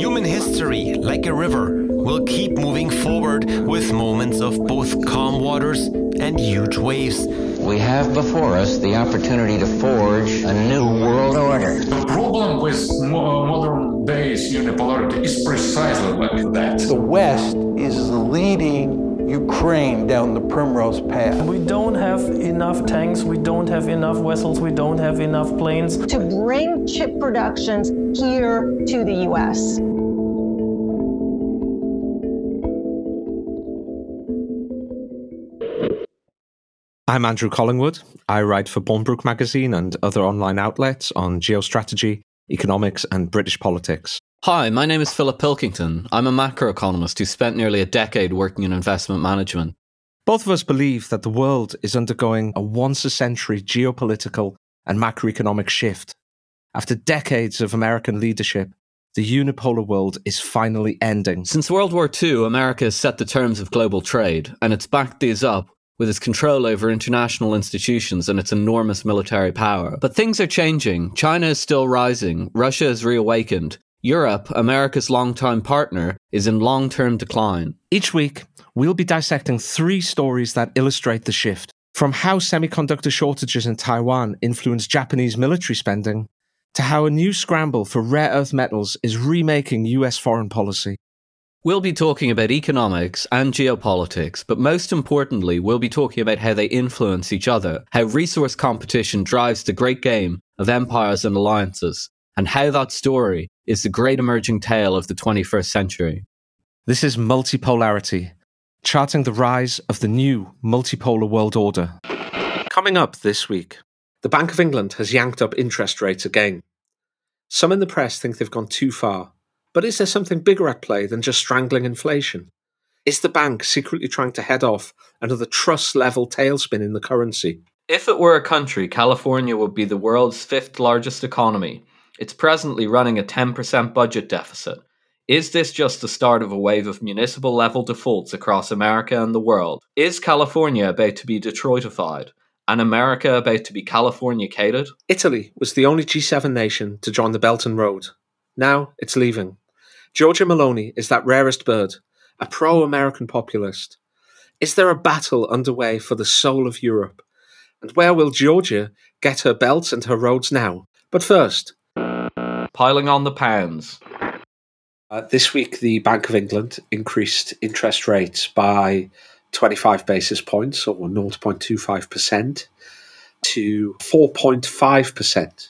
Human history, like a river, will keep moving forward with moments of both calm waters and huge waves. We have before us the opportunity to forge a new world order. The problem with uh, modern days unipolarity is precisely like that. The West is leading Ukraine down the primrose path. We don't have enough tanks, we don't have enough vessels, we don't have enough planes. To bring chip productions here to the US. I'm Andrew Collingwood. I write for Bournebrook magazine and other online outlets on geostrategy, economics, and British politics. Hi, my name is Philip Pilkington. I'm a macroeconomist who spent nearly a decade working in investment management. Both of us believe that the world is undergoing a once a century geopolitical and macroeconomic shift. After decades of American leadership, the unipolar world is finally ending. Since World War II, America has set the terms of global trade, and it's backed these up with its control over international institutions and its enormous military power. But things are changing. China is still rising, Russia has reawakened, Europe, America's longtime partner, is in long term decline. Each week, we'll be dissecting three stories that illustrate the shift from how semiconductor shortages in Taiwan influence Japanese military spending to how a new scramble for rare earth metals is remaking US foreign policy. We'll be talking about economics and geopolitics, but most importantly, we'll be talking about how they influence each other, how resource competition drives the great game of empires and alliances, and how that story is the great emerging tale of the 21st century. This is Multipolarity, charting the rise of the new multipolar world order. Coming up this week, the Bank of England has yanked up interest rates again. Some in the press think they've gone too far, but is there something bigger at play than just strangling inflation? Is the bank secretly trying to head off another Truss level tailspin in the currency? If it were a country, California would be the world's fifth largest economy it's presently running a 10% budget deficit. Is this just the start of a wave of municipal level defaults across America and the world? Is California about to be Detroitified? And America about to be Californicated? Italy was the only G7 nation to join the Belt and Road. Now it's leaving. Giorgia Meloni is that rarest bird, a pro American populist. Is there a battle underway for the soul of Europe? And where will Giorgia get her belts and her roads now? But first, piling on the pounds. Uh, this week, the Bank of England increased interest rates by 25 basis points, or 0.25%, to 4.5%.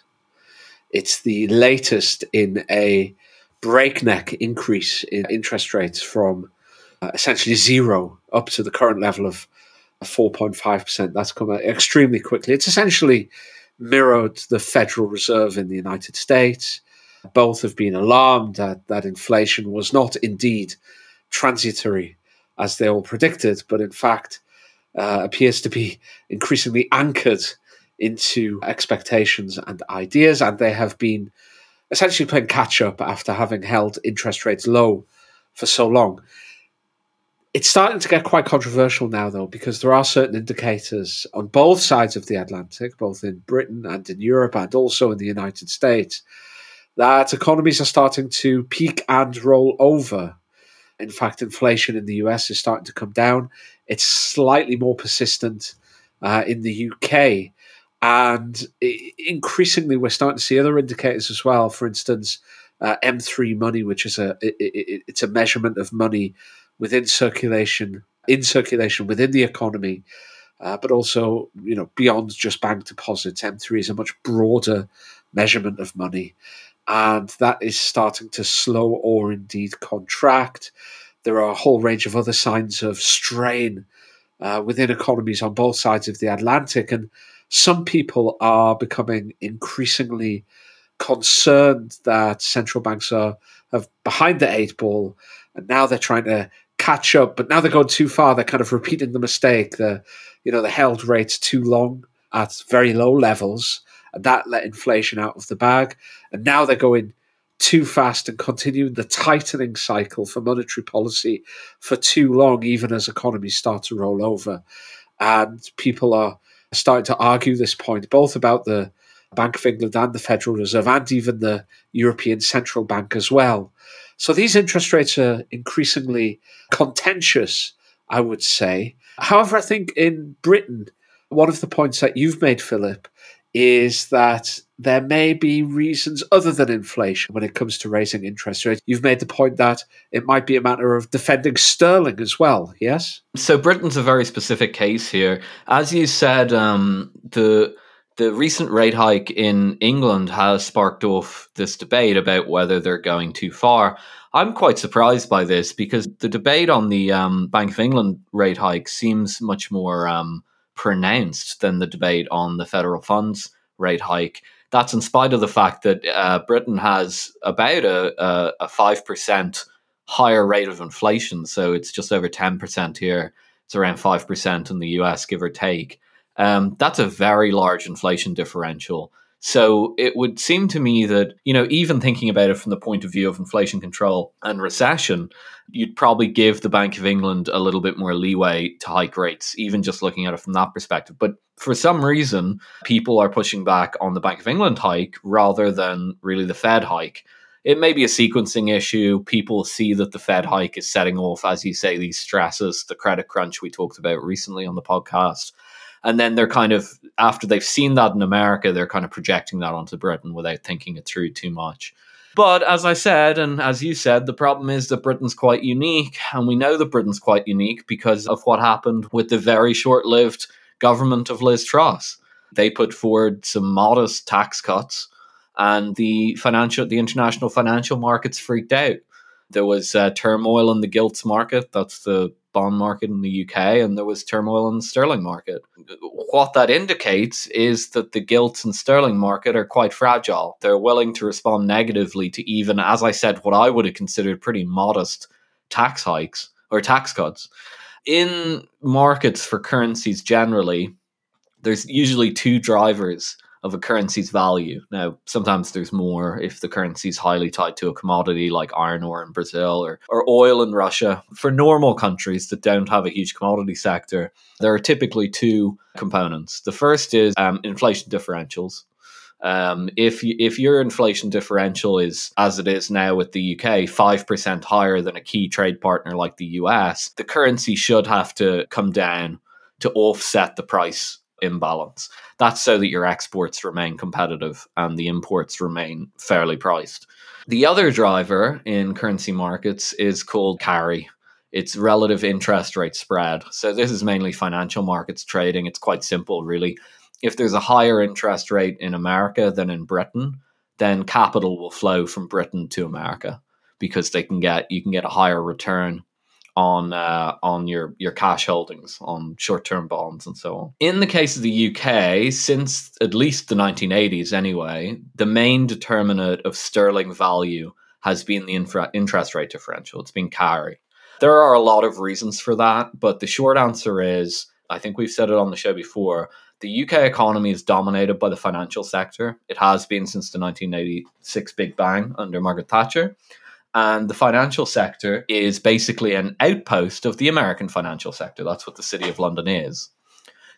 It's the latest in a breakneck increase in interest rates from uh, essentially zero up to the current level of 4.5%. That's come extremely quickly. It's essentially mirrored the Federal Reserve in the United States. Both have been alarmed that, that inflation was not indeed transitory as they all predicted, but in fact uh, appears to be increasingly anchored into expectations and ideas, and they have been essentially playing catch up after having held interest rates low for so long. It's starting to get quite controversial now, though, because there are certain indicators on both sides of the Atlantic, both in Britain and in Europe, and also in the United States, that economies are starting to peak and roll over. In fact, inflation in the US is starting to come down. It's slightly more persistent uh, in the UK. And increasingly, we're starting to see other indicators as well. For instance, uh, M3 money, which is a it, it, it's a measurement of money within circulation, in circulation within the economy, uh, but also you know beyond just bank deposits. M3 is a much broader measurement of money, and that is starting to slow or indeed contract. There are a whole range of other signs of strain uh, within economies on both sides of the Atlantic, and some people are becoming increasingly concerned that central banks are have behind the eight ball, and now they're trying to catch up. But now they're going too far. They're kind of repeating the mistake. The you know they held rates too long at very low levels, and that let inflation out of the bag. And now they're going too fast and continuing the tightening cycle for monetary policy for too long, even as economies start to roll over. And people are starting to argue this point, both about the Bank of England and the Federal Reserve, and even the European Central Bank as well. So these interest rates are increasingly contentious, I would say. However, I think in Britain, one of the points that you've made, Philip, is that there may be reasons other than inflation when it comes to raising interest rates. You've made the point that it might be a matter of defending sterling as well, yes? So Britain's a very specific case here. As you said, um, the the recent rate hike in England has sparked off this debate about whether they're going too far. I'm quite surprised by this because the debate on the um, Bank of England rate hike seems much more um, pronounced than the debate on the federal funds rate hike. That's in spite of the fact that uh, Britain has about a, a, 5% higher rate of inflation. So it's just over 10% here. It's around 5% in the US, give or take. Um, that's a very large inflation differential. So it would seem to me that, you know, even thinking about it from the point of view of inflation control and recession, you'd probably give the Bank of England a little bit more leeway to hike rates, even just looking at it from that perspective. But for some reason, people are pushing back on the Bank of England hike rather than really the Fed hike. It may be a sequencing issue. People see that the Fed hike is setting off, as you say, these stresses, the credit crunch we talked about recently on the podcast and then they're kind of after they've seen that in America, they're kind of projecting that onto Britain without thinking it through too much. But as I said, and as you said, the problem is that Britain's quite unique, and we know that Britain's quite unique because of what happened with the very short-lived government of Liz Truss. They put forward some modest tax cuts, and the financial, the international financial markets freaked out. There was uh, turmoil in the gilts market. That's the bond market in the UK, and there was turmoil in the sterling market. What that indicates is that the gilts and sterling market are quite fragile. They're willing to respond negatively to even, as I said, what I would have considered pretty modest tax hikes or tax cuts. In markets for currencies generally, there's usually two drivers of a currency's value. Now, sometimes there's more if the currency is highly tied to a commodity like iron ore in Brazil or, or oil in Russia. For normal countries that don't have a huge commodity sector, there are typically two components. The first is um, inflation differentials. Um, if if your inflation differential is as it is now with the UK five percent higher than a key trade partner like the US, the currency should have to come down to offset the price imbalance. That's so that your exports remain competitive and the imports remain fairly priced. The other driver in currency markets is called carry. It's relative interest rate spread. So this is mainly financial markets trading. It's quite simple, really. If there's a higher interest rate in America than in Britain, then capital will flow from Britain to America because they can get you can get a higher return on uh, on your your cash holdings on short term bonds and so on. In the case of the UK, since at least the 1980s anyway, the main determinant of sterling value has been the infra- interest rate differential. It's been carry. There are a lot of reasons for that, but the short answer is I think we've said it on the show before. The UK economy is dominated by the financial sector. It has been since the 1986 Big Bang under Margaret Thatcher. And the financial sector is basically an outpost of the American financial sector. That's what the City of London is.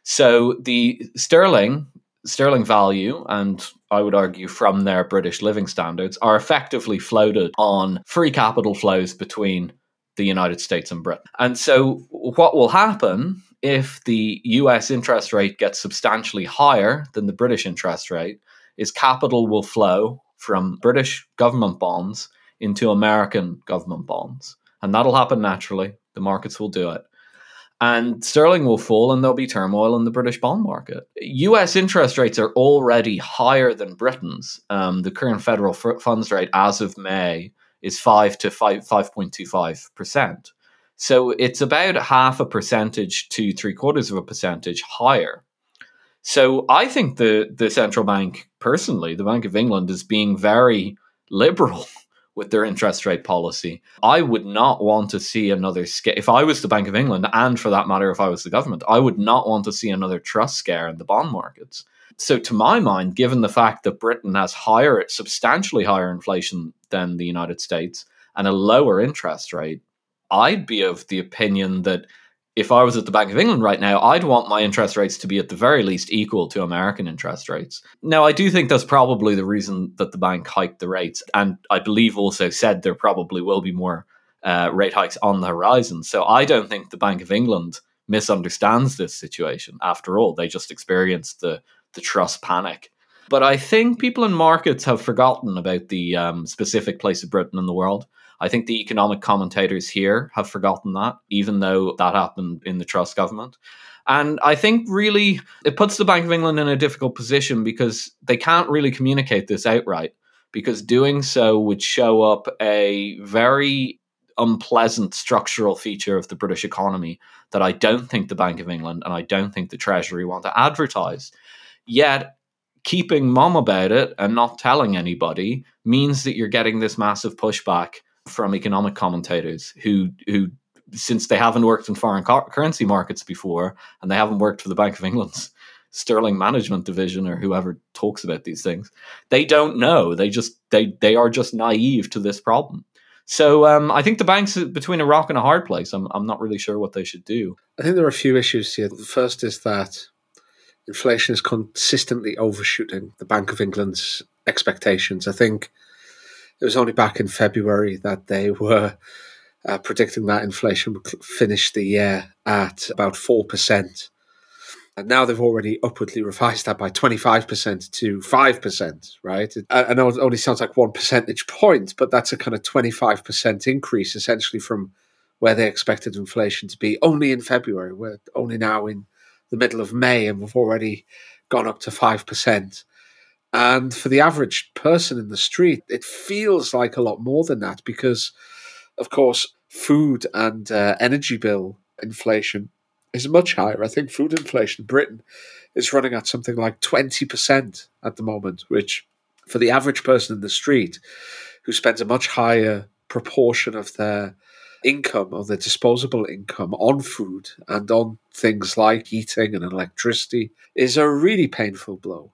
So the sterling, sterling value, and I would argue from their British living standards, are effectively floated on free capital flows between the United States and Britain. And so what will happen if the US interest rate gets substantially higher than the British interest rate is capital will flow from British government bonds into American government bonds. And that'll happen naturally. The markets will do it. And sterling will fall and there'll be turmoil in the British bond market. US interest rates are already higher than Britain's. Um, the current federal f- funds rate as of May is 5 to 5, 5.25%. So it's about half a percentage to three quarters of a percentage higher. So I think the, the central bank, personally, the Bank of England, is being very liberal with their interest rate policy. I would not want to see another scare. If I was the Bank of England, and for that matter, if I was the government, I would not want to see another Truss scare in the bond markets. So, to my mind, given the fact that Britain has higher, substantially higher inflation than the United States and a lower interest rate, I'd be of the opinion that if I was at the Bank of England right now, I'd want my interest rates to be at the very least equal to American interest rates. Now, I do think that's probably the reason that the bank hiked the rates. And I believe also said there probably will be more uh, rate hikes on the horizon. So I don't think the Bank of England misunderstands this situation. After all, they just experienced the, the Truss panic. But I think people in markets have forgotten about the um, specific place of Britain in the world. I think the economic commentators here have forgotten that, even though that happened in the Truss government. And I think really it puts the Bank of England in a difficult position because they can't really communicate this outright, because doing so would show up a very unpleasant structural feature of the British economy that I don't think the Bank of England and I don't think the Treasury want to advertise. Yet, keeping mum about it and not telling anybody means that you're getting this massive pushback from economic commentators who who since they haven't worked in foreign currency markets before and they haven't worked for the Bank of England's sterling management division or whoever talks about these things they don't know they just they they are just naive to this problem so um, I think the bank's between a rock and a hard place. I'm, I'm not really sure what they should do. I think there are a few issues here. The first is that inflation is consistently overshooting the Bank of England's expectations. I think it was only back in February that they were uh, predicting that inflation would finish the year at about 4%. And now they've already upwardly revised that by 25% to 5%, right? I know it only sounds like one percentage point, but that's a kind of 25% increase essentially from where they expected inflation to be only in February. We're only now in the middle of May and we've already gone up to 5%. And for the average person in the street, it feels like a lot more than that because, of course, food and uh, energy bill inflation is much higher. I think food inflation in Britain is running at something like 20% at the moment, which for the average person in the street who spends a much higher proportion of their income or their disposable income on food and on things like heating and electricity is a really painful blow.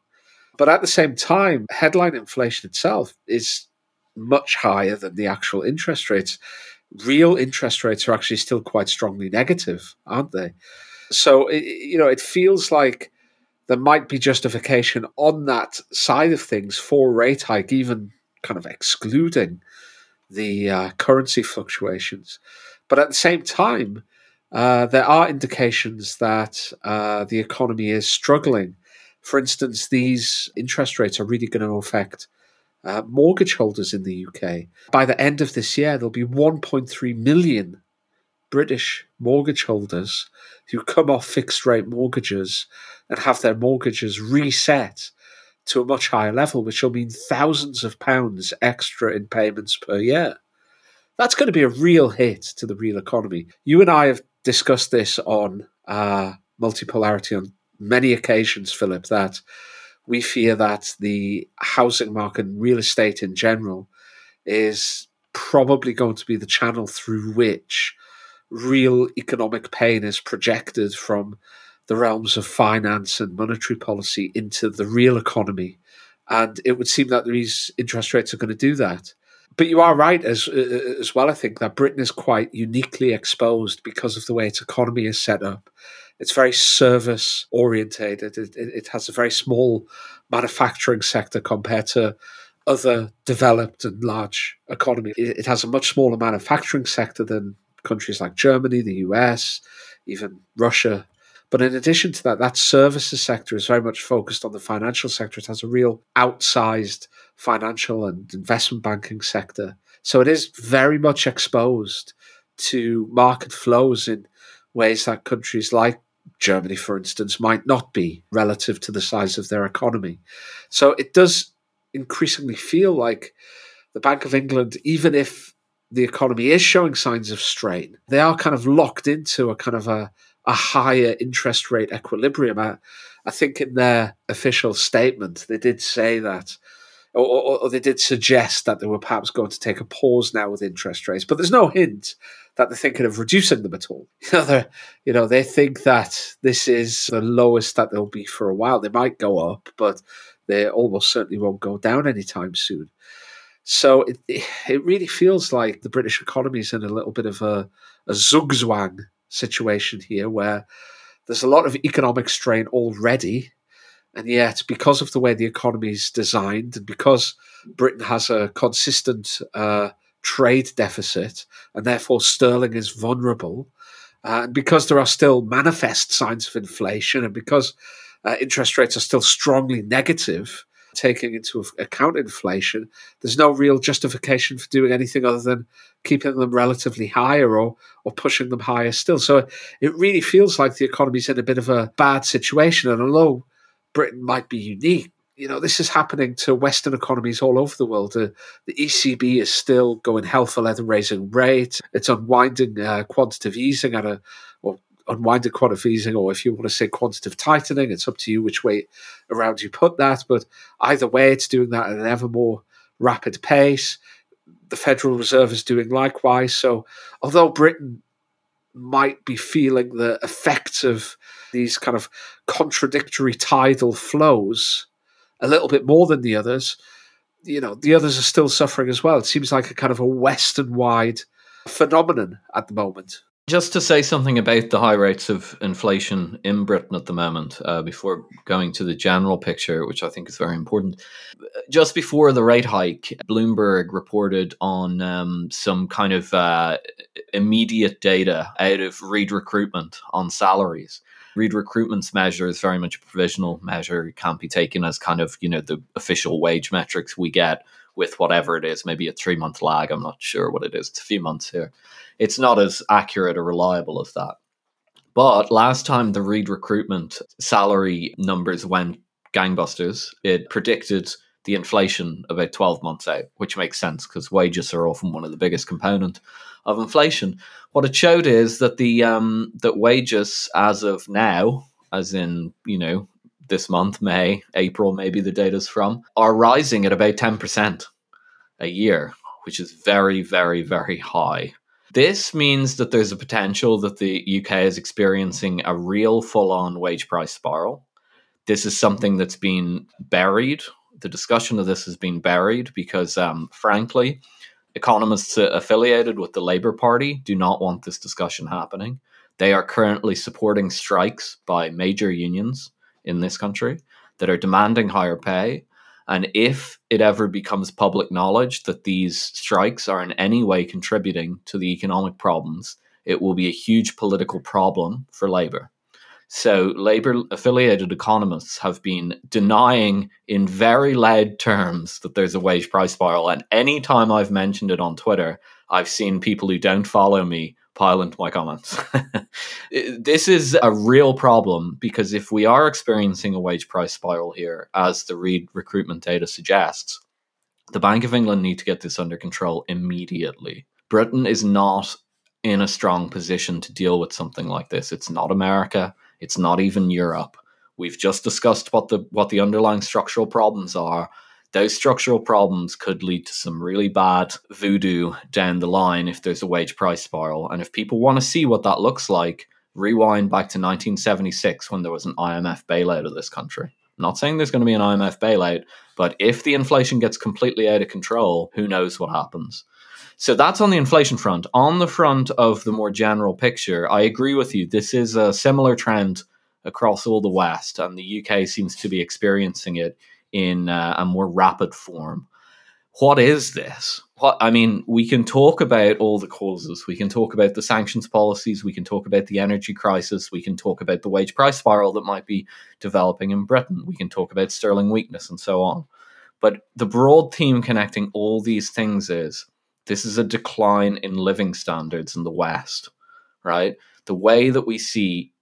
But at the same time, headline inflation itself is much higher than the actual interest rates. Real interest rates are actually still quite strongly negative, aren't they? So, you know, it feels like there might be justification on that side of things for rate hike, even kind of excluding the uh, currency fluctuations. But at the same time, uh, there are indications that uh, the economy is struggling for instance, these interest rates are really going to affect uh, mortgage holders in the UK. By the end of this year, there'll be 1.3 million British mortgage holders who come off fixed rate mortgages and have their mortgages reset to a much higher level, which will mean thousands of pounds extra in payments per year. That's going to be a real hit to the real economy. You and I have discussed this on uh, multipolarity on many occasions, Philip, that we fear that the housing market and real estate in general is probably going to be the channel through which real economic pain is projected from the realms of finance and monetary policy into the real economy. And it would seem that these interest rates are going to do that. But you are right as uh, uh, as well. I think that Britain is quite uniquely exposed because of the way its economy is set up it's very service orientated. It, it, it, has a very small manufacturing sector compared to other developed and large economies. It, it has a much smaller manufacturing sector than countries like Germany, the US, even Russia. But in addition to that, that services sector is very much focused on the financial sector. It has a real outsized financial and investment banking sector. So it is very much exposed to market flows in ways that countries like Germany, for instance, might not be relative to the size of their economy. So it does increasingly feel like the Bank of England, even if the economy is showing signs of strain, they are kind of locked into a kind of a, a higher interest rate equilibrium. I, I think in their official statement, they did say that or, or, or, they did suggest that they were perhaps going to take a pause now with interest rates, but there's no hint that they're thinking of reducing them at all. You know, you know, they think that this is the lowest that they'll be for a while. They might go up, but they almost certainly won't go down anytime soon. So it it really feels like the British economy is in a little bit of a, a zugzwang situation here where there's a lot of economic strain already. And yet, because of the way the economy is designed and because Britain has a consistent uh, trade deficit and therefore sterling is vulnerable, uh, and because there are still manifest signs of inflation and because uh, interest rates are still strongly negative, taking into account inflation, there's no real justification for doing anything other than keeping them relatively higher or or pushing them higher still. So it really feels like the economy's in a bit of a bad situation. And although Britain might be unique, you know, this is happening to Western economies all over the world. Uh, the ECB is still going hell for leather raising rates. It's unwinding uh, quantitative easing at a, or unwinding quantitative easing, or if you want to say quantitative tightening, it's up to you which way around you put that. But either way, it's doing that at an ever more rapid pace. The Federal Reserve is doing likewise. So, although Britain might be feeling the effects of these kind of contradictory tidal flows a little bit more than the others, you know, the others are still suffering as well. It seems like a kind of a Western wide phenomenon at the moment. Just to say something about the high rates of inflation in Britain at the moment, uh, before going to the general picture, which I think is very important. Just before the rate hike, Bloomberg reported on um, some kind of uh, immediate data out of Reed recruitment on salaries. Reed recruitment's measure is very much a provisional measure. It can't be taken as kind of, you know, the official wage metrics we get with whatever it is, maybe a three month lag. I'm not sure what it is. It's a few months here. It's not as accurate or reliable as that. But last time the Reed recruitment salary numbers went gangbusters, it predicted the inflation about 12 months out, which makes sense because wages are often one of the biggest component of inflation. What it showed is that the um, that wages as of now, as in you know this month, May, April, maybe the data's from, are rising at about 10% a year, which is very, very, very high. This means that there's a potential that the UK is experiencing a real full on wage price spiral. This is something that's been buried. The discussion of this has been buried because, um, frankly, economists uh, affiliated with the Labour Party do not want this discussion happening. They are currently supporting strikes by major unions in this country that are demanding higher pay. And if it ever becomes public knowledge that these strikes are in any way contributing to the economic problems, it will be a huge political problem for Labour. So, Labour affiliated economists have been denying in very loud terms that there's a wage price spiral. And anytime I've mentioned it on Twitter, I've seen people who don't follow me pile into my comments. this is a real problem because if we are experiencing a wage price spiral here, as the Reed recruitment data suggests, the Bank of England need to get this under control immediately. Britain is not in a strong position to deal with something like this. It's not America, it's not even Europe. We've just discussed what the what the underlying structural problems are those structural problems could lead to some really bad voodoo down the line if there's a wage price spiral. And if people want to see what that looks like, rewind back to 1976 when there was an IMF bailout of this country. I'm not saying there's going to be an IMF bailout, but if the inflation gets completely out of control, who knows what happens. So that's on the inflation front. On the front of the more general picture, I agree with you. This is a similar trend across all the West, and the UK seems to be experiencing it in uh, a more rapid form. What is this? What I mean, we can talk about all the causes. We can talk about the sanctions policies. We can talk about the energy crisis. We can talk about the wage price spiral that might be developing in Britain. We can talk about sterling weakness and so on. But the broad theme connecting all these things is this is a decline in living standards in the West, right? The way that we see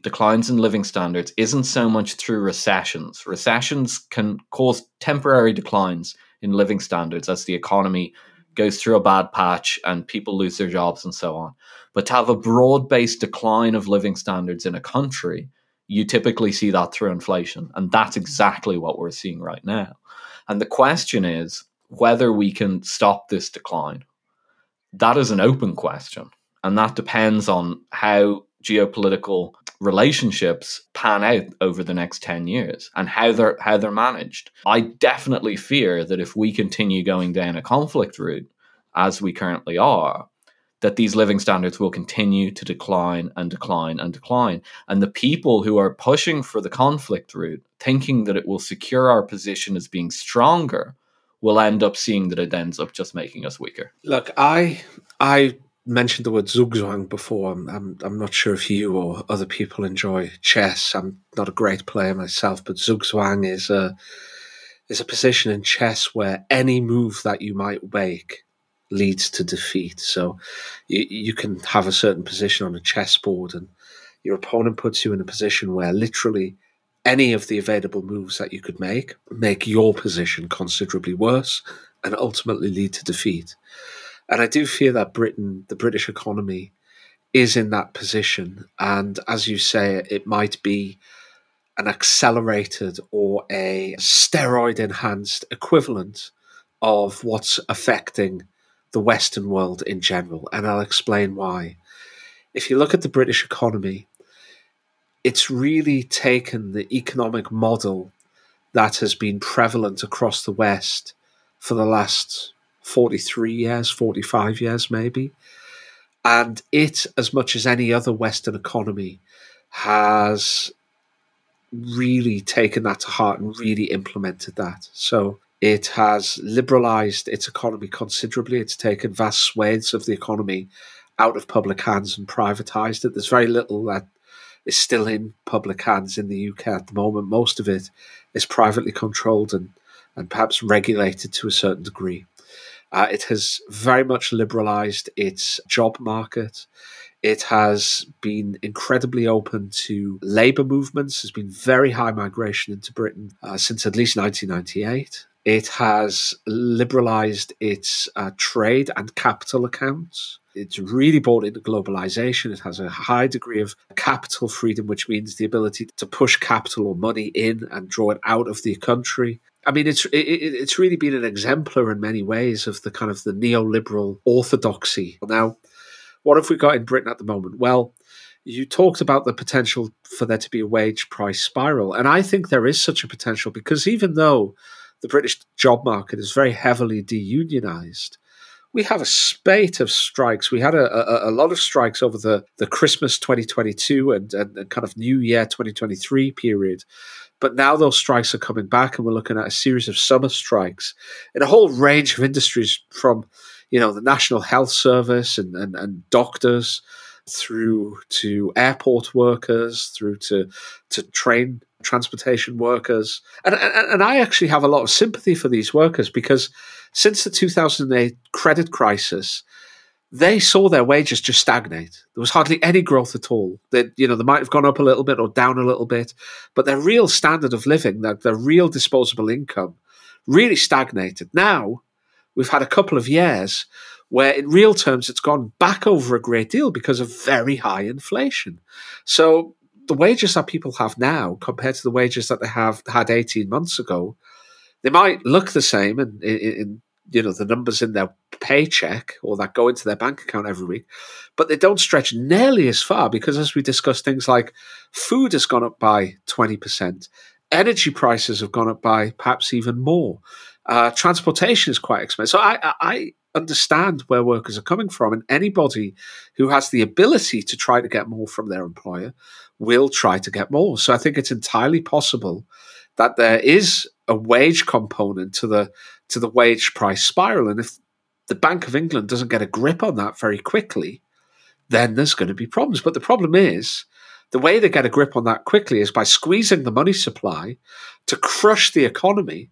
declines in living standards isn't so much through recessions. Recessions can cause temporary declines in living standards as the economy goes through a bad patch and people lose their jobs and so on. But to have a broad based decline of living standards in a country, you typically see that through inflation. And that's exactly what we're seeing right now. And the question is whether we can stop this decline. That is an open question. And that depends on how geopolitical relationships pan out over the next 10 years and how they're how they're managed. I definitely fear that if we continue going down a conflict route as we currently are, that these living standards will continue to decline and decline and decline. And the people who are pushing for the conflict route, thinking that it will secure our position as being stronger, will end up seeing that it ends up just making us weaker. Look, I I mentioned the word zugzwang before. I'm, I'm, I'm not sure if you or other people enjoy chess. I'm not a great player myself, but zugzwang is a is a position in chess where any move that you might make leads to defeat. So you, you can have a certain position on a chessboard, and your opponent puts you in a position where literally any of the available moves that you could make make your position considerably worse and ultimately lead to defeat. And I do fear that Britain, the British economy, is in that position. And as you say, it might be an accelerated or a steroid enhanced equivalent of what's affecting the Western world in general. And I'll explain why. If you look at the British economy, it's really taken the economic model that has been prevalent across the West for the last 43 years, 45 years, maybe. And it, as much as any other Western economy, has really taken that to heart and really implemented that. So it has liberalized its economy considerably. It's taken vast swathes of the economy out of public hands and privatized it. There's very little that is still in public hands in the UK at the moment. Most of it is privately controlled and, and perhaps regulated to a certain degree. Uh, it has very much liberalized its job market. It has been incredibly open to labour movements. There's been very high migration into Britain uh, since at least 1998. It has liberalised its uh, trade and capital accounts. It's really bought into globalization. It has a high degree of capital freedom, which means the ability to push capital or money in and draw it out of the country. I mean, it's it, it's really been an exemplar in many ways of the kind of the neoliberal orthodoxy. Now, what have we got in Britain at the moment? Well, you talked about the potential for there to be a wage price spiral. And I think there is such a potential because even though the British job market is very heavily deunionized, we have a spate of strikes. We had a, a, a, lot of strikes over the, the Christmas 2022 and, and, and kind of New Year 2023 period. But now those strikes are coming back, and we're looking at a series of summer strikes in a whole range of industries from you know, the National Health Service and, and, and doctors through to airport workers, through to, to train transportation workers. And, and, and I actually have a lot of sympathy for these workers because since the 2008 credit crisis, they saw their wages just stagnate. There was hardly any growth at all. They, you know, they might have gone up a little bit or down a little bit, but their real standard of living, their, their real disposable income, really stagnated. Now, we've had a couple of years where in real terms it's gone back over a great deal because of very high inflation. So the wages that people have now compared to the wages that they have had 18 months ago, they might look the same in, in, in you know the numbers in their paycheck or that go into their bank account every week, but they don't stretch nearly as far because as we discussed, things like food has gone up by 20%, energy prices have gone up by perhaps even more. Uh, transportation is quite expensive. So I, I understand where workers are coming from, and anybody who has the ability to try to get more from their employer will try to get more. So I think it's entirely possible that there is a wage component to the to the wage price spiral, and if the Bank of England doesn't get a grip on that very quickly, then there's going to be problems. But the problem is. The way they get a grip on that quickly is by squeezing the money supply to crush the economy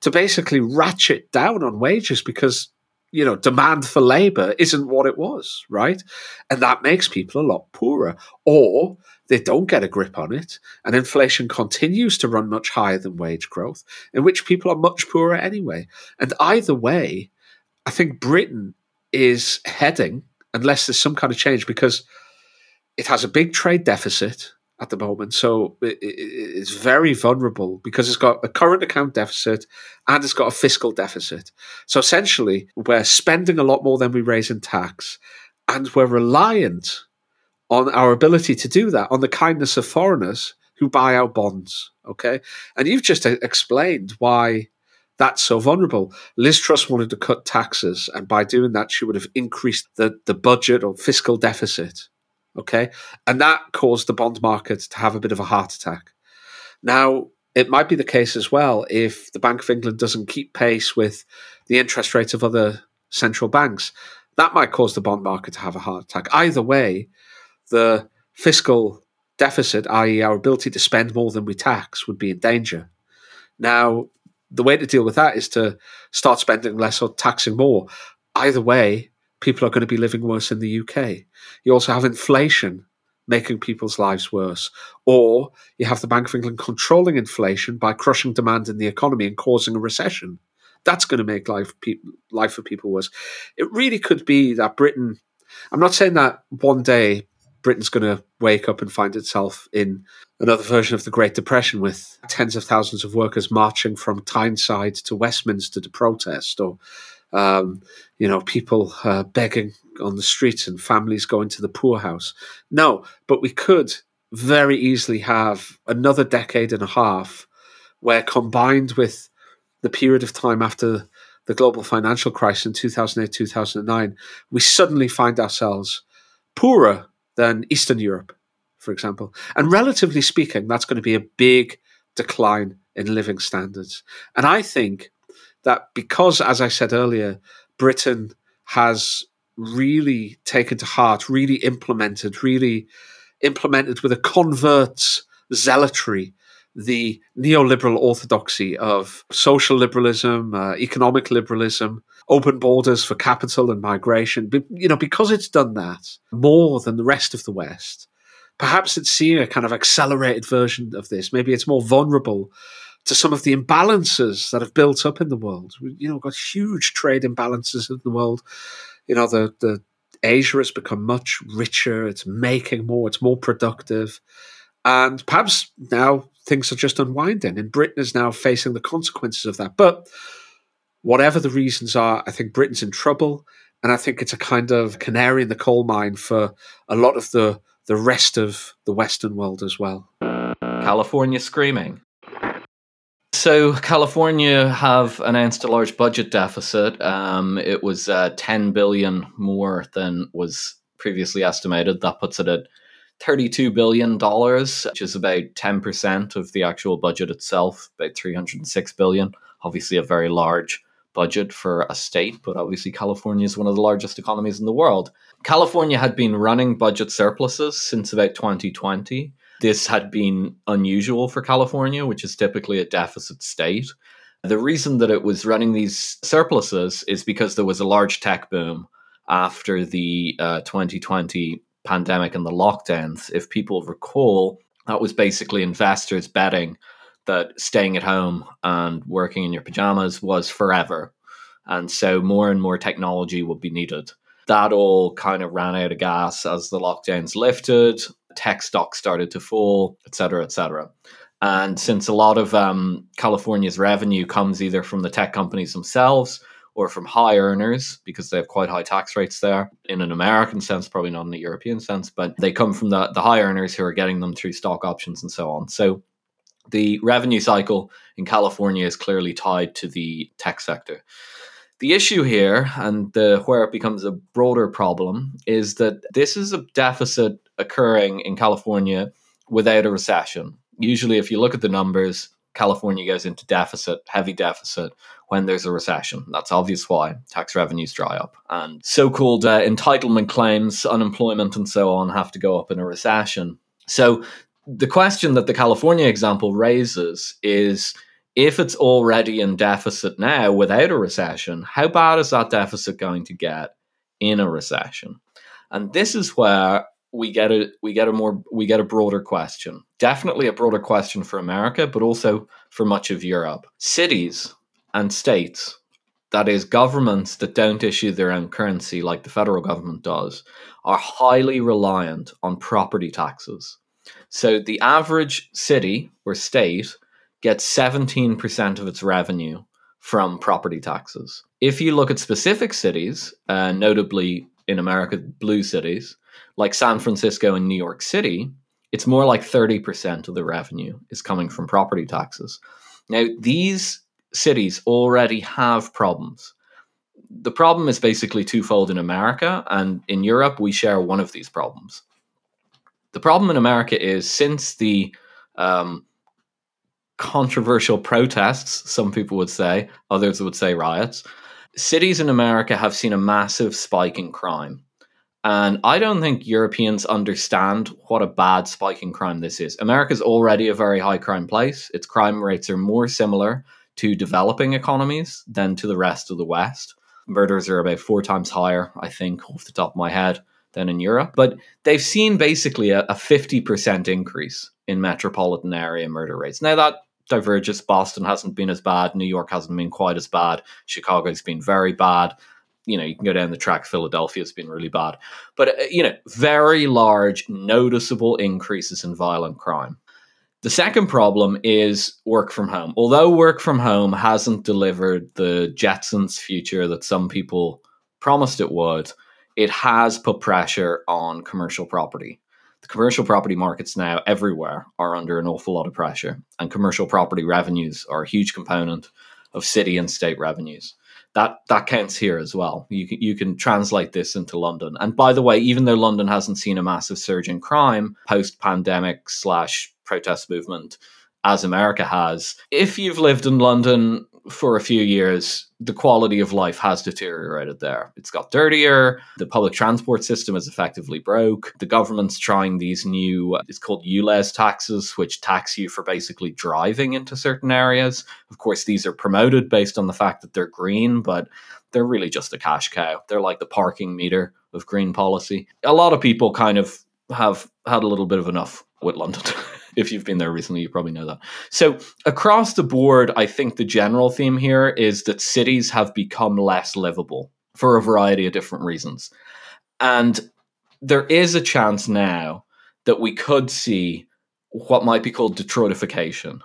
to basically ratchet down on wages because you know demand for labor isn't what it was right? And that makes people a lot poorer. Or they don't get a grip on it and inflation continues to run much higher than wage growth in which people are much poorer anyway. And either way i think britain is heading unless there's some kind of change because it has a big trade deficit at the moment. So it, it, it's very vulnerable because it's got a current account deficit and it's got a fiscal deficit. So essentially, we're spending a lot more than we raise in tax, and we're reliant on our ability to do that, on the kindness of foreigners who buy our bonds. Okay. And you've just explained why that's so vulnerable. Liz Truss wanted to cut taxes, and by doing that, she would have increased the, the budget or fiscal deficit. Okay. And that caused the bond market to have a bit of a heart attack. Now, it might be the case as well if the Bank of England doesn't keep pace with the interest rates of other central banks. That might cause the bond market to have a heart attack. Either way, the fiscal deficit, i.e., our ability to spend more than we tax, would be in danger. Now, the way to deal with that is to start spending less or taxing more. Either way, people are going to be living worse in the UK. You also have inflation making people's lives worse. Or you have the Bank of England controlling inflation by crushing demand in the economy and causing a recession. That's going to make life pe- life for people worse. It really could be that Britain. I'm not saying that one day Britain's going to wake up and find itself in another version of the Great Depression with tens of thousands of workers marching from Tyneside to Westminster to protest, or um, you know, people uh, begging on the streets and families going to the poorhouse. No, but we could very easily have another decade and a half where, combined with the period of time after the global financial crisis in 2008 2009, we suddenly find ourselves poorer than Eastern Europe, for example. And relatively speaking, that's going to be a big decline in living standards. And I think that because, as I said earlier, Britain has really taken to heart, really implemented, really implemented with a convert's zealotry the neoliberal orthodoxy of social liberalism, uh, economic liberalism, open borders for capital and migration. But, you know, because it's done that more than the rest of the West, perhaps it's seeing a kind of accelerated version of this. Maybe it's more vulnerable to some of the imbalances that have built up in the world. You know, got huge trade imbalances in the world. You know, the the Asia has become much richer. It's making more. It's more productive, and perhaps now things are just unwinding, and Britain is now facing the consequences of that. But whatever the reasons are, I think Britain's in trouble, and I think it's a kind of canary in the coal mine for a lot of the the rest of the Western world as well. California screaming. So California have announced a large budget deficit. Um, it was uh, 10 billion more than was previously estimated. That puts it at 32 billion dollars, which is about 10% of the actual budget itself, about 306 billion. Obviously, a very large budget for a state, but obviously California is one of the largest economies in the world. California had been running budget surpluses since about 2020 this had been unusual for California, which is typically a deficit state. The reason that it was running these surpluses is because there was a large tech boom after the uh, 2020 pandemic and the lockdowns. If people recall, that was basically investors betting that staying at home and working in your pajamas was forever. And so more and more technology would be needed. That all kind of ran out of gas as the lockdowns lifted tech stocks started to fall, et cetera, et cetera. And since a lot of um, California's revenue comes either from the tech companies themselves or from high earners, because they have quite high tax rates there, in an American sense, probably not in a European sense, but they come from the, the high earners who are getting them through stock options and so on. So the revenue cycle in California is clearly tied to the tech sector. The issue here, and the, where it becomes a broader problem, is that this is a deficit occurring in California without a recession. Usually, if you look at the numbers, California goes into deficit, heavy deficit, when there's a recession. That's obvious why tax revenues dry up. And so called uh, entitlement claims, unemployment, and so on have to go up in a recession. So, the question that the California example raises is if it's already in deficit now without a recession, how bad is that deficit going to get in a recession? And this is where we get a we get a more we get a broader question. Definitely a broader question for America, but also for much of Europe. Cities and states, that is governments that don't issue their own currency like the federal government does, are highly reliant on property taxes. So the average city or state gets 17% of its revenue from property taxes. If you look at specific cities, uh, notably in America, blue cities, like San Francisco and New York City, it's more like 30% of the revenue is coming from property taxes. Now, these cities already have problems. The problem is basically twofold in America, and in Europe, we share one of these problems. The problem in America is since the um, controversial protests, some people would say, others would say riots, cities in America have seen a massive spike in crime. And I don't think Europeans understand what a bad spike in crime this is. America's already a very high crime place. Its crime rates are more similar to developing economies than to the rest of the West. Murders are about four times higher, I think, off the top of my head, than in Europe. But they've seen basically a, a 50% increase in metropolitan area murder rates. Now, that diverges. Boston hasn't been as bad. New York hasn't been quite as bad. Chicago's been very bad you know, you can go down the track. Philadelphia's been really bad, but uh, you know, very large, noticeable increases in violent crime. The second problem is work from home. Although work from home hasn't delivered the Jetsons future that some people promised it would, it has put pressure on commercial property. The commercial property markets now everywhere are under an awful lot of pressure, and commercial property revenues are a huge component of city and state revenues that that counts here as well. You can, you can translate this into London. And by the way, even though London hasn't seen a massive surge in crime post pandemic slash protest movement, as America has, if you've lived in London for a few years, the quality of life has deteriorated there. It's got dirtier. The public transport system is effectively broke. The government's trying these new, uh, it's called ULEZ taxes, which tax you for basically driving into certain areas. Of course, these are promoted based on the fact that they're green, but they're really just a cash cow. They're like the parking meter of green policy. A lot of people kind of have had a little bit of enough with London. if you've been there recently, you probably know that. So, across the board, I think the general theme here is that cities have become less livable for a variety of different reasons. And there is a chance now that we could see what might be called Detroitification.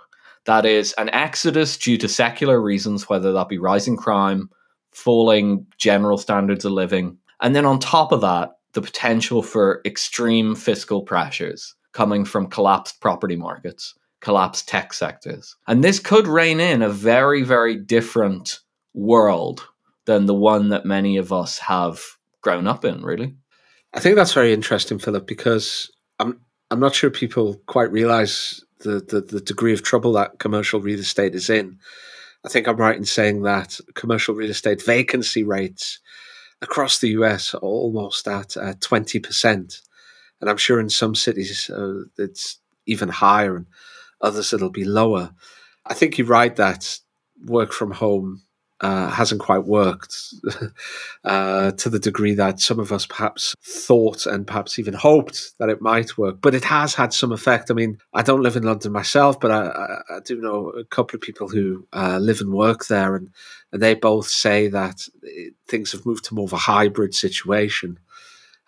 That is an exodus due to secular reasons, whether that be rising crime, falling general standards of living. And then on top of that, the potential for extreme fiscal pressures coming from collapsed property markets, collapsed tech sectors. And this could rein in a very, very different world than the one that many of us have grown up in, really. I think that's very interesting, Philip, because I'm I'm not sure people quite realize the, the, the degree of trouble that commercial real estate is in. I think I'm right in saying that commercial real estate vacancy rates across the US are almost at uh, 20% and I'm sure in some cities uh, it's even higher, and others it'll be lower. I think you're right that work from home uh, hasn't quite worked uh, to the degree that some of us perhaps thought and perhaps even hoped that it might work. But it has had some effect. I mean, I don't live in London myself, but I, I, do know a couple of people who uh, live and work there, and, and they both say that it, things have moved to more of a hybrid situation.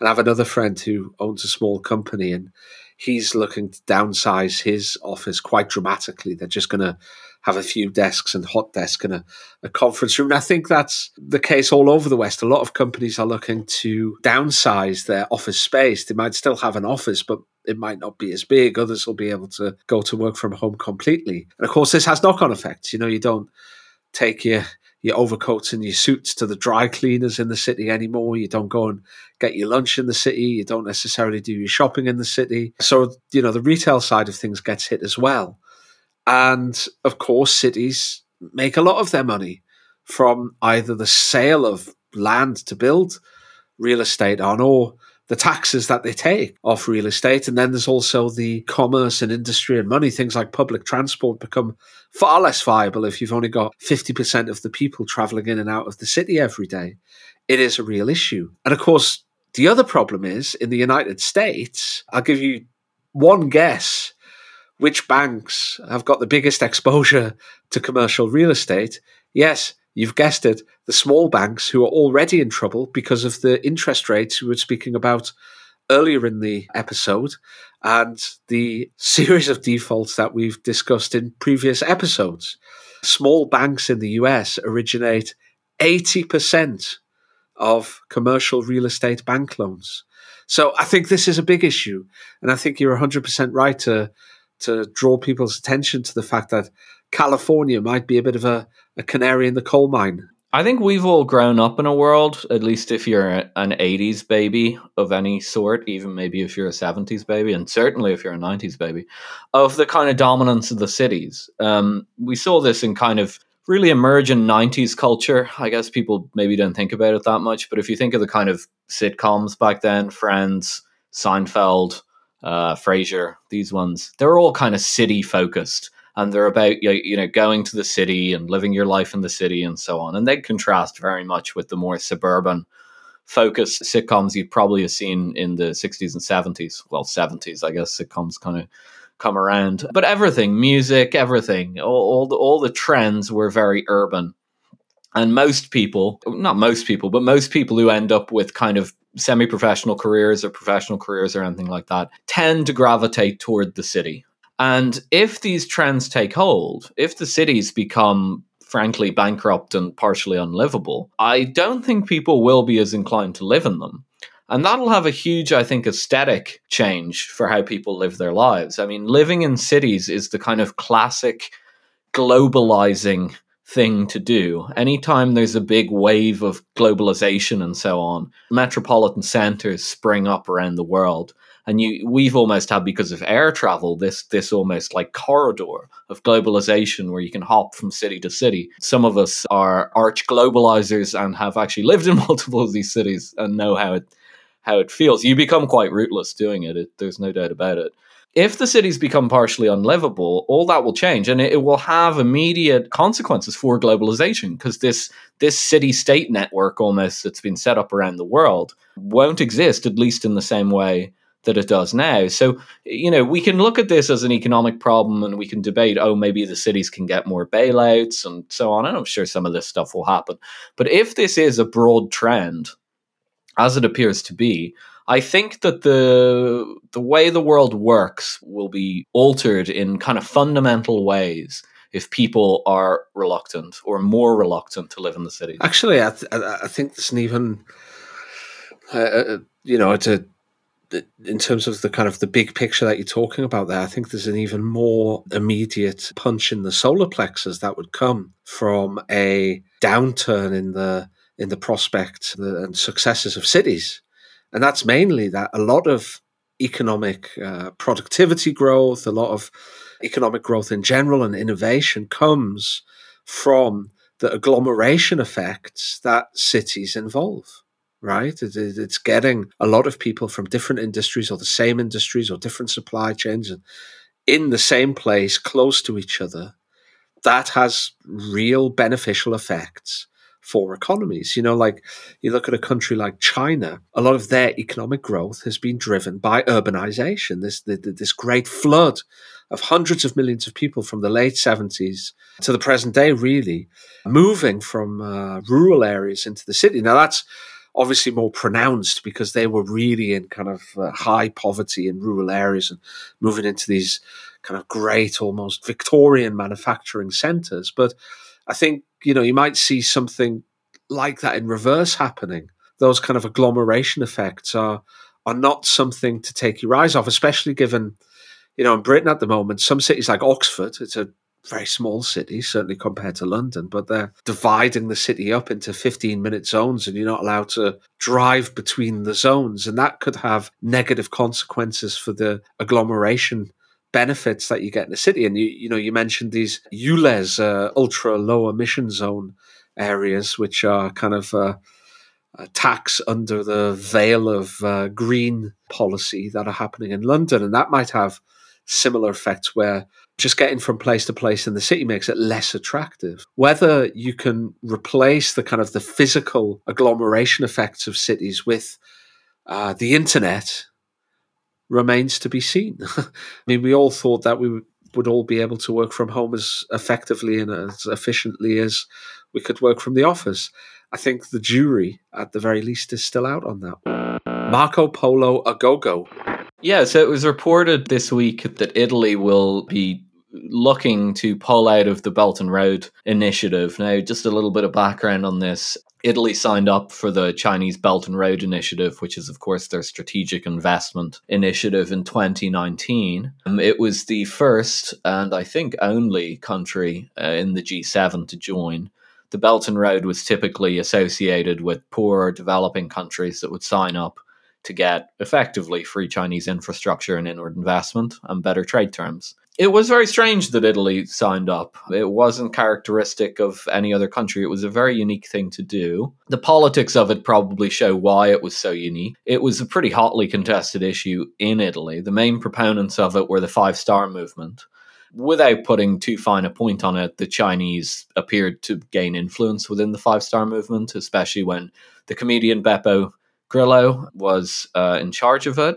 And I have another friend who owns a small company and he's looking to downsize his office quite dramatically. They're just going to have a few desks and hot desk and a, a, conference room. And I think that's the case all over the West. A lot of companies are looking to downsize their office space. They might still have an office, but it might not be as big. Others will be able to go to work from home completely. And of course, this has knock on effects. You know, you don't take your your overcoats and your suits to the dry cleaners in the city anymore. You don't go and get your lunch in the city. You don't necessarily do your shopping in the city. So, you know, the retail side of things gets hit as well. And of course, cities make a lot of their money from either the sale of land to build real estate on or the taxes that they take off real estate. And then there's also the commerce and industry and money. Things like public transport become far less viable if you've only got 50% of the people traveling in and out of the city every day. It is a real issue. And of course, the other problem is in the United States, I'll give you one guess which banks have got the biggest exposure to commercial real estate. Yes, You've guessed it, the small banks who are already in trouble because of the interest rates we were speaking about earlier in the episode and the series of defaults that we've discussed in previous episodes. Small banks in the US originate 80% of commercial real estate bank loans. So I think this is a big issue. And I think you're 100% right to, to draw people's attention to the fact that California might be a bit of a, a canary in the coal mine. I think we've all grown up in a world, at least if you're an 80s baby of any sort, even maybe if you're a 70s baby, and certainly if you're a 90s baby, of the kind of dominance of the cities. Um, we saw this in kind of really emergent 90s culture. I guess people maybe don't think about it that much, but if you think of the kind of sitcoms back then, Friends, Seinfeld, uh, Frasier, these ones, they're all kind of city focused and they're about you know going to the city and living your life in the city and so on. And they contrast very much with the more suburban focused sitcoms you'd probably have seen in the 60s and 70s well 70s i guess sitcoms kind of come around. But everything music everything all, all the all the trends were very urban. And most people not most people but most people who end up with kind of semi-professional careers or professional careers or anything like that tend to gravitate toward the city and if these trends take hold, if the cities become frankly bankrupt and partially unlivable, I don't think people will be as inclined to live in them. And that'll have a huge, I think, aesthetic change for how people live their lives. I mean, living in cities is the kind of classic globalizing thing to do. Anytime there's a big wave of globalization and so on, metropolitan centers spring up around the world and you we've almost had because of air travel this this almost like corridor of globalization where you can hop from city to city. Some of us are arch globalizers and have actually lived in multiple of these cities and know how it how it feels. You become quite rootless doing it, it there's no doubt about it. If the cities become partially unlivable, all that will change, and it, it will have immediate consequences for globalization because this this city state network almost that's been set up around the world won't exist, at least in the same way that it does now. So, you know, we can look at this as an economic problem and we can debate, oh, maybe the cities can get more bailouts and so on. And I'm sure some of this stuff will happen. But if this is a broad trend, as it appears to be, I think that the the way the world works will be altered in kind of fundamental ways if people are reluctant or more reluctant to live in the city. Actually, I, th- I think an even, uh, uh you know, it's a in terms of the kind of the big picture that you're talking about there, I think there's an even more immediate punch in the solar plexus that would come from a downturn in the in the prospect and successes of cities, and that's mainly that a lot of economic uh, productivity growth, a lot of economic growth in general, and innovation comes from the agglomeration effects that cities involve right? It, it, it's getting a lot of people from different industries or the same industries or different supply chains and in the same place close to each other. That has real beneficial effects for economies. You know, like you look at a country like China, a lot of their economic growth has been driven by urbanization. This this great flood of hundreds of millions of people from the late 70s to the present day, really moving from uh, rural areas into the city. Now that's obviously more pronounced because they were really in kind of uh, high poverty in rural areas and moving into these kind of great, almost Victorian manufacturing centers. But I think, you know, you might see something like that in reverse happening. Those kind of agglomeration effects are are not something to take your eyes off, especially given, you know, in Britain at the moment, some cities like Oxford, it's a very small city, certainly compared to London, but they're dividing the city up into 15 minute zones and you're not allowed to drive between the zones. And that could have negative consequences for the agglomeration benefits that you get in the city. And you, you know, you mentioned these ULEZ, uh, ultra low emission zone areas, which are kind of uh, tax under the veil of uh, green policy that are happening in London. And that might have similar effects where just getting from place to place in the city makes it less attractive. Whether you can replace the kind of the physical agglomeration effects of cities with uh, the internet remains to be seen. I mean, we all thought that we would all be able to work from home as effectively and as efficiently as we could work from the office. I think the jury, at the very least, is still out on that. Marco Polo Agogo. Yeah, so it was reported this week that Italy will be looking to pull out of the Belt and Road initiative. Now, just a little bit of background on this. Italy signed up for the Chinese Belt and Road Initiative, which is, of course, their strategic investment initiative in 2019. Um, it was the first and I think only country uh, in the G7 to join. The Belt and Road was typically associated with poor developing countries that would sign up to get effectively free Chinese infrastructure and inward investment and better trade terms. It was very strange that Italy signed up. It wasn't characteristic of any other country. It was a very unique thing to do. The politics of it probably show why it was so unique. It was a pretty hotly contested issue in Italy. The main proponents of it were the Five Star Movement. Without putting too fine a point on it, the Chinese appeared to gain influence within the Five Star Movement, especially when the comedian Beppe Grillo was uh, in charge of it.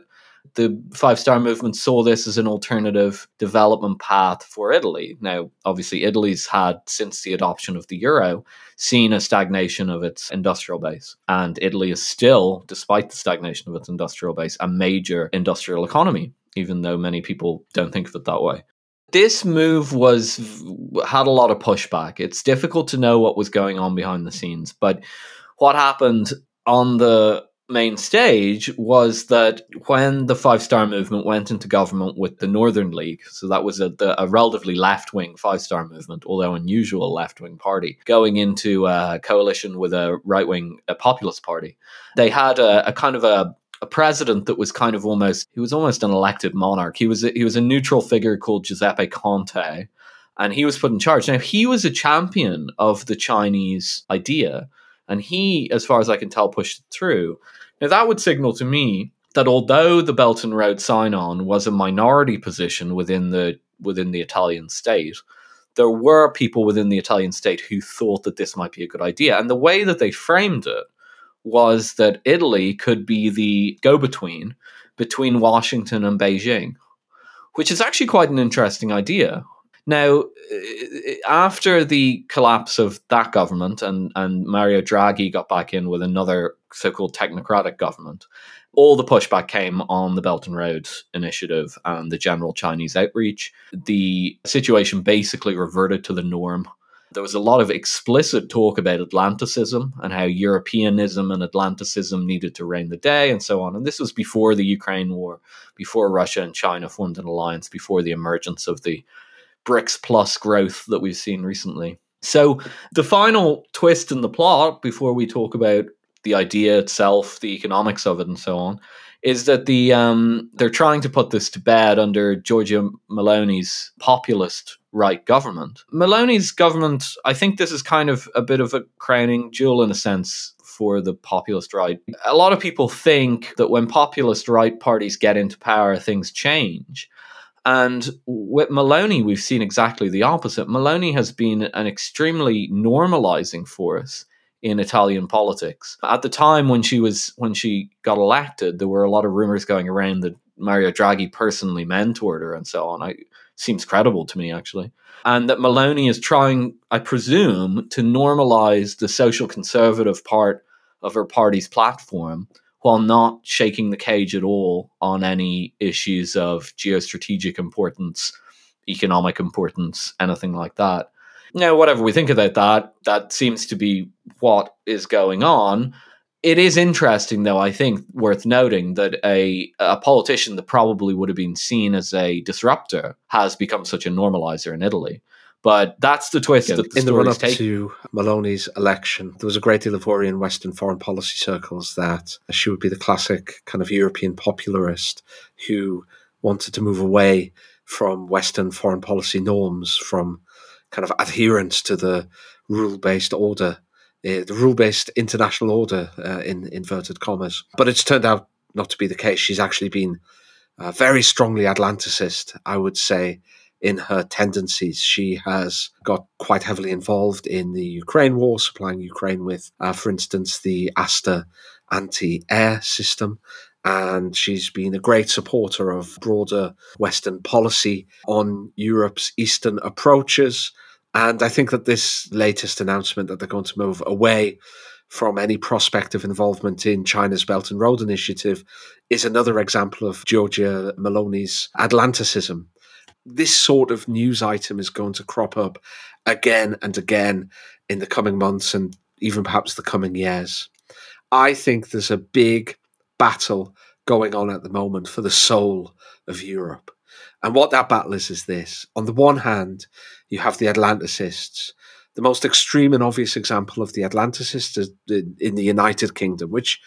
The Five Star Movement saw this as an alternative development path for Italy. Now, obviously, Italy's had, since the adoption of the euro, seen a stagnation of its industrial base. And Italy is still, despite the stagnation of its industrial base, a major industrial economy, even though many people don't think of it that way this move was had a lot of pushback. It's difficult to know what was going on behind the scenes, but what happened on the main stage was that when the Five Star Movement went into government with the Northern League, so that was a, the, a relatively left wing Five Star Movement, although unusual left wing party, going into a coalition with a right wing populist party, they had a, a kind of a a president that was kind of almost he was almost an elected monarch. He was a, he was a neutral figure called Giuseppe Conte, and he was put in charge. Now he was a champion of the Chinese idea, and he, as far as I can tell, pushed it through. Now, that would signal to me that although the Belt and Road sign on was a minority position within the within the Italian state, there were people within the Italian state who thought that this might be a good idea. And the way that they framed it was that Italy could be the go between between Washington and Beijing, which is actually quite an interesting idea. Now, uh, after the collapse of that government and, and Mario Draghi got back in with another so called technocratic government, all the pushback came on the Belt and Road Initiative and the general Chinese outreach. The situation basically reverted to the norm. There was a lot of explicit talk about Atlanticism and how Europeanism and Atlanticism needed to reign the day and so on. And this was before the Ukraine war, before Russia and China formed an alliance, before the emergence of the BRICS plus growth that we've seen recently. So, the final twist in the plot, before we talk about the idea itself, the economics of it, and so on, is that the um, they're trying to put this to bed under Giorgia Meloni's populist right government. Meloni's government, I think this is kind of a bit of a crowning jewel in a sense for the populist right. A lot of people think that when populist right parties get into power, things change. And with Meloni, we've seen exactly the opposite. Meloni has been an extremely normalizing force in Italian politics. At the time when she was when she got elected, there were a lot of rumors going around that Mario Draghi personally mentored her and so on. I seems credible to me actually. And that Meloni is trying, I presume, to normalize the social conservative part of her party's platform while not shaking the cage at all on any issues of geostrategic importance, economic importance, anything like that. Now, whatever we think about that, that seems to be what is going on. It is interesting, though, I think, worth noting that a, a politician that probably would have been seen as a disruptor has become such a normalizer in Italy. But that's the twist yeah, that the in the run up to Meloni's election. There was a great deal of worry in Western foreign policy circles that she would be the classic kind of European popularist who wanted to move away from Western foreign policy norms, from kind of adherence to the rule based order, uh, the rule based international order, uh, in inverted commas. But it's turned out not to be the case. She's actually been uh, very strongly Atlanticist, I would say in her tendencies. She has got quite heavily involved in the Ukraine war, supplying Ukraine with, uh, for instance, the Aster anti air system. And she's been a great supporter of broader Western policy on Europe's Eastern approaches. And I think that this latest announcement that they're going to move away from any prospect of involvement in China's Belt and Road Initiative is another example of Giorgia Meloni's Atlanticism this sort of news item is going to crop up again and again in the coming months and even perhaps the coming years. I think there's a big battle going on at the moment for the soul of Europe. And what that battle is, is this. On the one hand, you have the Atlanticists. The most extreme and obvious example of the Atlanticists is in the United Kingdom, which,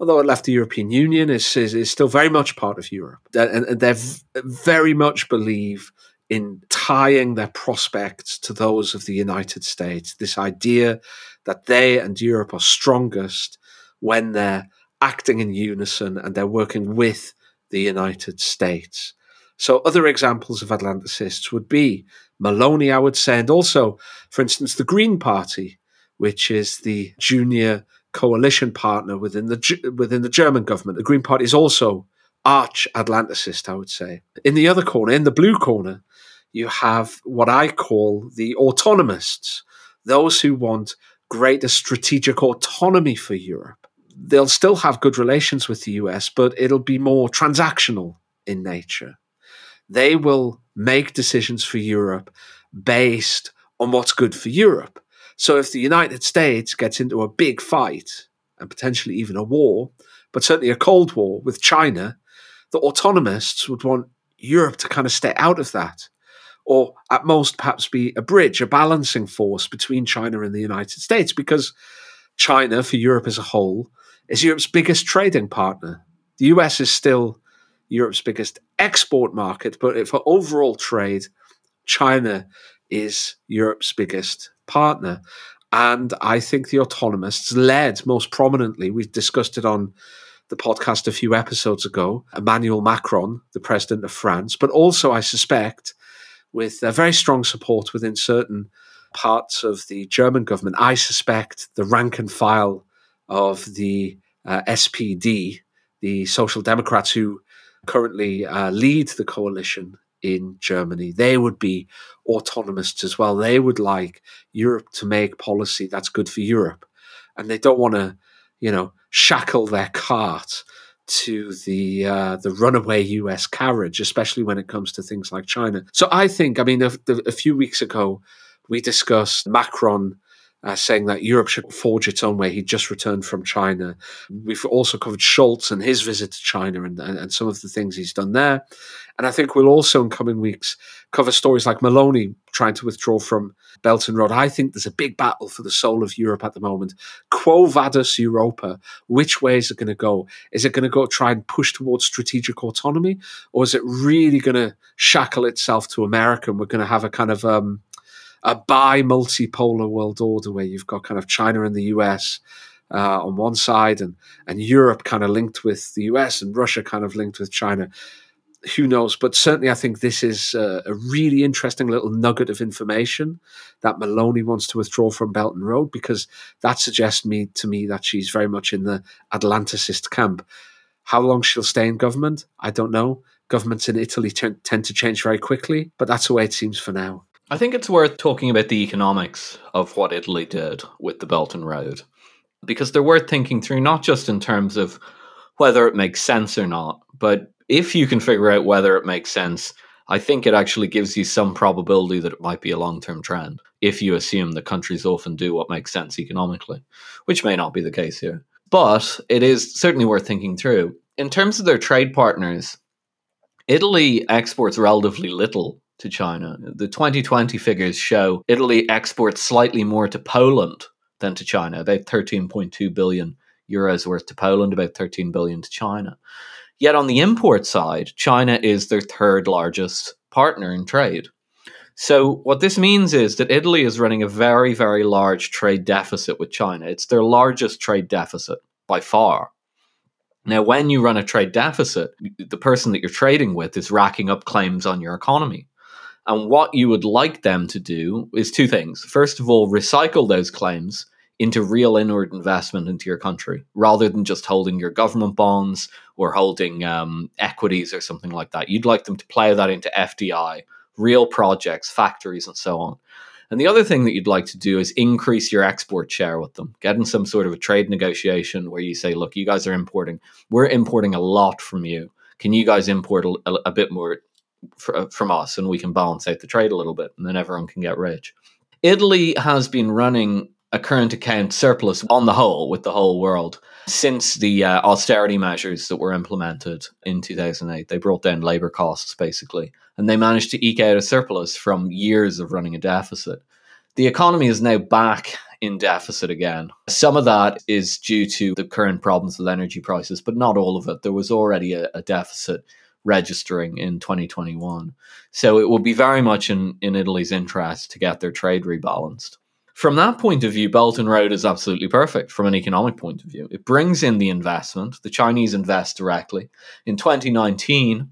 although it left the European Union, is, is, still very much part of Europe. Uh, and, and they very much believe in tying their prospects to those of the United States. This idea that they and Europe are strongest when they're acting in unison and they're working with the United States. So, other examples of Atlanticists would be Meloni, I would say, and also, for instance, the Green Party, which is the junior coalition partner within the within the German government. The Green Party is also arch Atlanticist, I would say. In the other corner, in the blue corner, you have what I call the autonomists, those who want greater strategic autonomy for Europe. They'll still have good relations with the US, but it'll be more transactional in nature. They will make decisions for Europe based on what's good for Europe. So if the United States gets into a big fight and potentially even a war, but certainly a Cold War with China, the autonomists would want Europe to kind of stay out of that or at most perhaps be a bridge, a balancing force between China and the United States, because China, for Europe as a whole, is Europe's biggest trading partner. The US is still Europe's biggest export market, but for overall trade, China is Europe's biggest partner. And I think the autonomists led most prominently, we discussed it on the podcast a few episodes ago, Emmanuel Macron, the president of France, but also, I suspect, with very strong support within certain parts of the German government. I suspect the rank and file of the uh, SPD, the Social Democrats who currently uh, lead the coalition in Germany, they would be autonomists as well. They would like Europe to make policy that's good for Europe. And they don't want to, you know, shackle their cart to the uh, the runaway U.S. carriage, especially when it comes to things like China. So I think, I mean, a, a few weeks ago we discussed Macron uh, saying that Europe should forge its own way. He just returned from China. We've also covered Scholz and his visit to China and, and, and, some of the things he's done there. And I think we'll also, in coming weeks, cover stories like Meloni trying to withdraw from Belt and Road. I think there's a big battle for the soul of Europe at the moment. Quo vadis Europa? Which way is it going to go? Is it going to go try and push towards strategic autonomy? Or is it really going to shackle itself to America and we're going to have a kind of um, a bi multipolar world order where you've got kind of China and the US uh, on one side and, and Europe kind of linked with the US and Russia kind of linked with China. Who knows? But certainly, I think this is a, a really interesting little nugget of information that Meloni wants to withdraw from Belt and Road because that suggests me to me that she's very much in the Atlanticist camp. How long she'll stay in government, I don't know. Governments in Italy t- tend to change very quickly, but that's the way it seems for now. I think it's worth talking about the economics of what Italy did with the Belt and Road because they're worth thinking through, not just in terms of whether it makes sense or not, but if you can figure out whether it makes sense, I think it actually gives you some probability that it might be a long term trend if you assume that countries often do what makes sense economically, which may not be the case here. But it is certainly worth thinking through. In terms of their trade partners, Italy exports relatively little to China. The 2020 figures show Italy exports slightly more to Poland than to China, about 13.2 billion euros worth to Poland, about 13 billion to China. Yet on the import side, China is their third largest partner in trade. So, what this means is that Italy is running a very, very large trade deficit with China. It's their largest trade deficit by far. Now, when you run a trade deficit, the person that you're trading with is racking up claims on your economy. And what you would like them to do is two things. First of all, recycle those claims into real inward investment into your country rather than just holding your government bonds or holding um, equities or something like that. You'd like them to plow that into FDI, real projects, factories, and so on. And the other thing that you'd like to do is increase your export share with them, get in some sort of a trade negotiation where you say, look, you guys are importing, we're importing a lot from you. Can you guys import a, a bit more uh, from us and we can balance out the trade a little bit and then everyone can get rich. Italy has been running a current account surplus on the whole with the whole world since the uh, austerity measures that were implemented in 2008. They brought down labor costs basically, and they managed to eke out a surplus from years of running a deficit. The economy is now back in deficit again. Some of that is due to the current problems with energy prices, but not all of it. There was already a, a deficit registering in 2021. So it will be very much in, in Italy's interest to get their trade rebalanced. From that point of view, Belt and Road is absolutely perfect from an economic point of view. It brings in the investment. The Chinese invest directly. In 2019,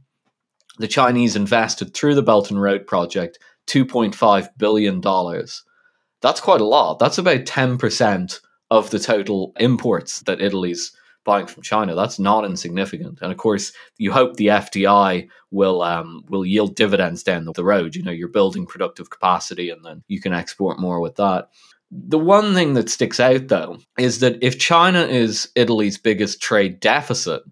the Chinese invested through the Belt and Road project $2.5 billion. That's quite a lot. That's about 10% of the total imports that Italy's buying from China. That's not insignificant. And of course, you hope the FDI will um, will yield dividends down the road. You know, you're building productive capacity, and then you can export more with that. The one thing that sticks out though is that if China is Italy's biggest trade deficit,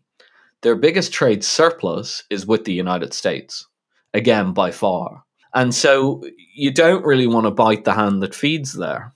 their biggest trade surplus is with the United States. Again, by far. And so you don't really want to bite the hand that feeds there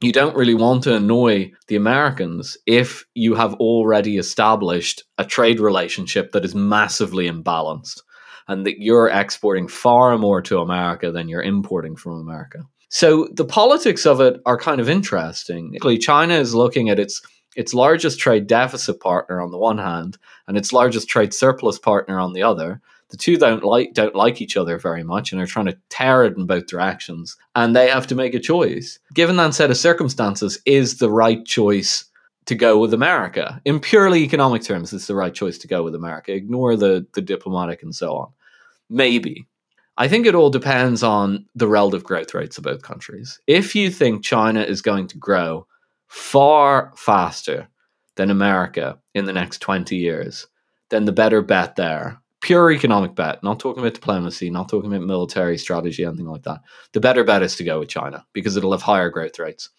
you don't really want to annoy the Americans if you have already established a trade relationship that is massively imbalanced and that you're exporting far more to America than you're importing from America. So the politics of it are kind of interesting. China is looking at its its largest trade deficit partner on the one hand and its largest trade surplus partner on the other the two don't like don't like each other very much and are trying to tear it in both directions and they have to make a choice. Given that set of circumstances is the right choice to go with america? In purely economic terms it's the right choice to go with america? Ignore the the diplomatic and so on. Maybe. I think it all depends on the relative growth rates of both countries. If you think china is going to grow far faster than america in the next 20 years then the better bet there pure economic bet, not talking about diplomacy, not talking about military strategy, anything like that. The better bet is to go with China because it'll have higher growth rates.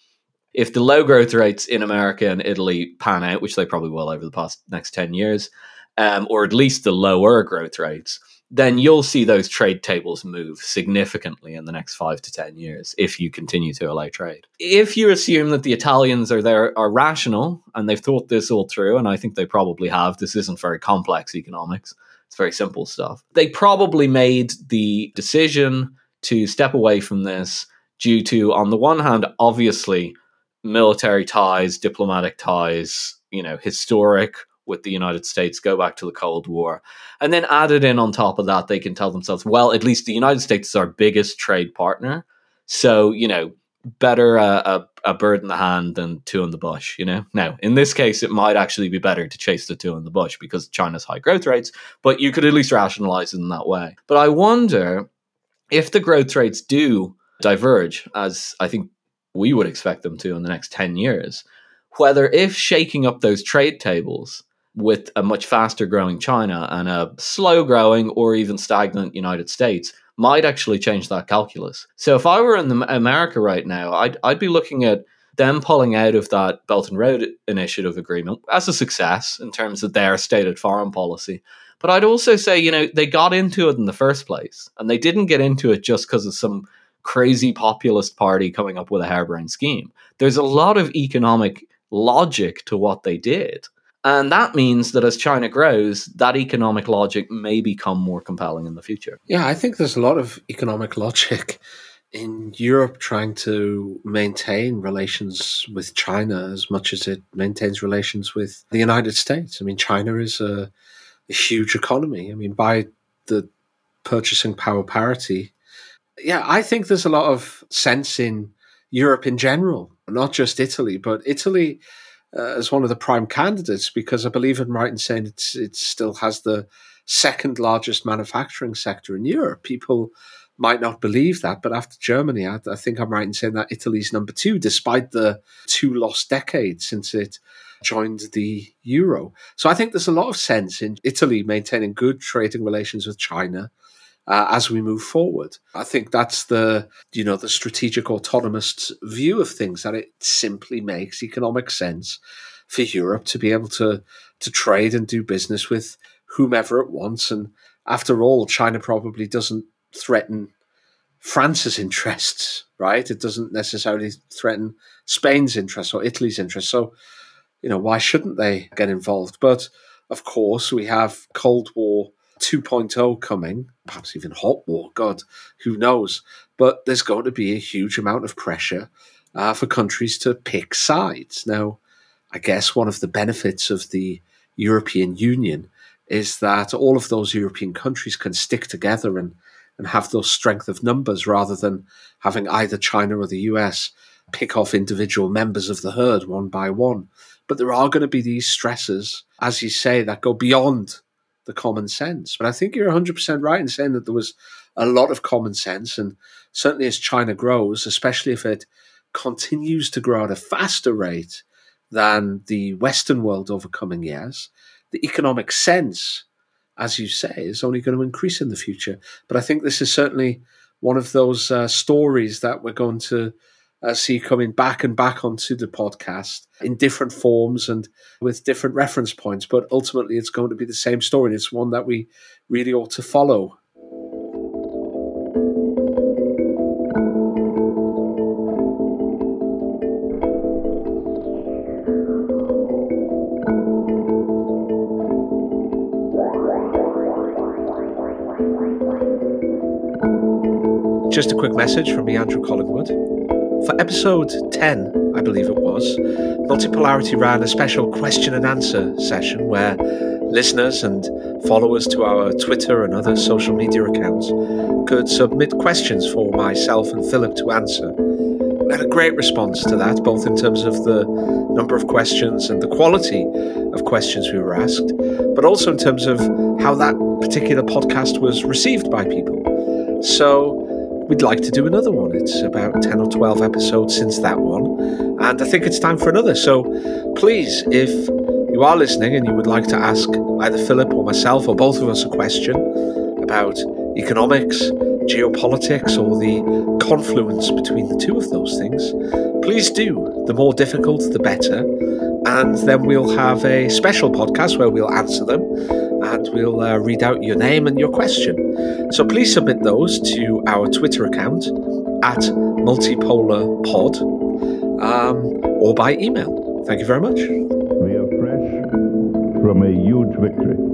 If the low growth rates in America and Italy pan out, which they probably will over the past next 10 years, um, or at least the lower growth rates, then you'll see those trade tables move significantly in the next five to 10 years if you continue to allow trade. If you assume that the Italians are there are rational and they've thought this all through, and I think they probably have, this isn't very complex economics it's very simple stuff. They probably made the decision to step away from this due to, on the one hand, obviously military ties, diplomatic ties, you know, historic with the United States, go back to the Cold War. And then added in on top of that, they can tell themselves, well, at least the United States is our biggest trade partner. So, you know, better a, a, a, bird in the hand than two in the bush, you know? Now, in this case, it might actually be better to chase the two in the bush because China's high growth rates, but you could at least rationalize it in that way. But I wonder if the growth rates do diverge, as I think we would expect them to in the next 10 years, whether if shaking up those trade tables with a much faster growing China and a slow growing or even stagnant United States might actually change that calculus. So if I were in America right now, I'd, I'd be looking at them pulling out of that Belt and Road Initiative agreement as a success in terms of their stated foreign policy. But I'd also say, you know, they got into it in the first place, and they didn't get into it just because of some crazy populist party coming up with a harebrained scheme. There's a lot of economic logic to what they did. And that means that as China grows, that economic logic may become more compelling in the future. Yeah, I think there's a lot of economic logic in Europe trying to maintain relations with China as much as it maintains relations with the United States. I mean, China is a, a huge economy. I mean, by the purchasing power parity, yeah, I think there's a lot of sense in Europe in general, not just Italy, but Italy uh, as one of the prime candidates because I believe I'm right in saying it's it still has the second largest manufacturing sector in Europe. People might not believe that, but after Germany, I, I think I'm right in saying that Italy's number two, despite the two lost decades since it joined the euro. So I think there's a lot of sense in Italy maintaining good trading relations with China uh, as we move forward. I think that's the you know the strategic autonomist view of things that it simply makes economic sense for Europe to be able to to trade and do business with whomever it wants. And after all, China probably doesn't threaten France's interests, right? It doesn't necessarily threaten Spain's interests or Italy's interests. So, you know, why shouldn't they get involved? But of course, we have Cold War 2.0 coming, perhaps even hot war. God, who knows? But there's going to be a huge amount of pressure uh, for countries to pick sides. Now, I guess one of the benefits of the European Union is that all of those European countries can stick together and, and have those strength of numbers rather than having either China or the US pick off individual members of the herd one by one. But there are going to be these stresses, as you say, that go beyond the common sense. But I think you're 100% right in saying that there was a lot of common sense. And certainly as China grows, especially if it continues to grow at a faster rate than the Western world over coming years, the economic sense, as you say, is only going to increase in the future. But I think this is certainly one of those uh, stories that we're going to see coming back and back onto the podcast in different forms and with different reference points. But ultimately, it's going to be the same story. And it's one that we really ought to follow. Just a quick message from me, Andrew Collingwood. For episode 10, I believe it was, Multipolarity ran a special question and answer session where listeners and followers to our Twitter and other social media accounts could submit questions for myself and Philip to answer. We had a great response to that, both in terms of the number of questions and the quality of questions we were asked, but also in terms of how that particular podcast was received by people. So, we'd like to do another one. It's about 10 or 12 episodes since that one, and I think it's time for another. So please, if you are listening and you would like to ask either Philip or myself or both of us a question about economics, geopolitics, or the confluence between the two of those things, please do. The more difficult, the better. And then we'll have a special podcast where we'll answer them and we'll uh, read out your name and your question. So please submit those to our Twitter account at multipolarpod um, or by email. Thank you very much. We are fresh from a huge victory.